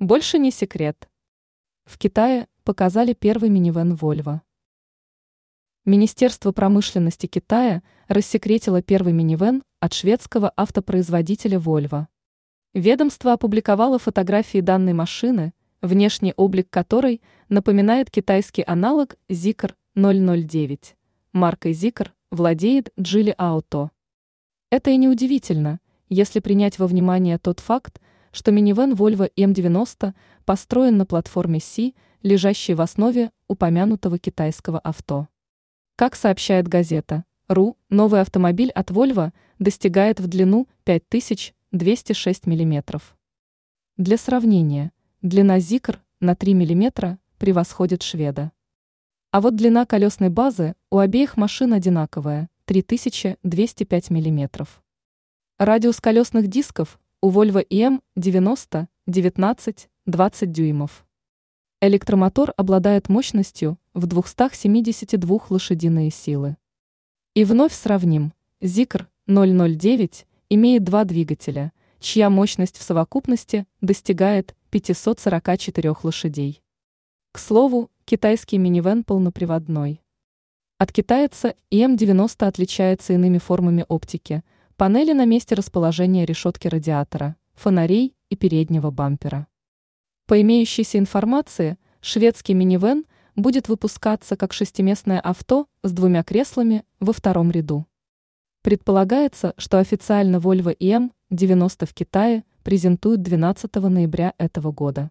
Больше не секрет. В Китае показали первый минивэн Volvo. Министерство промышленности Китая рассекретило первый минивэн от шведского автопроизводителя Volvo. Ведомство опубликовало фотографии данной машины, внешний облик которой напоминает китайский аналог Zikr 009. Маркой Zikr владеет Geely Auto. Это и не удивительно, если принять во внимание тот факт, что минивэн Volvo M90 построен на платформе C, лежащей в основе упомянутого китайского авто. Как сообщает газета РУ, новый автомобиль от Volvo достигает в длину 5206 мм. Для сравнения, длина Zikr на 3 мм превосходит шведа. А вот длина колесной базы у обеих машин одинаковая – 3205 мм. Радиус колесных дисков у Volvo EM90 19-20 дюймов. Электромотор обладает мощностью в 272 лошадиные силы. И вновь сравним. Zikr 009 имеет два двигателя, чья мощность в совокупности достигает 544 лошадей. К слову, китайский минивэн полноприводной. От китайца EM90 отличается иными формами оптики – панели на месте расположения решетки радиатора, фонарей и переднего бампера. По имеющейся информации, шведский минивэн будет выпускаться как шестиместное авто с двумя креслами во втором ряду. Предполагается, что официально Volvo EM90 в Китае презентуют 12 ноября этого года.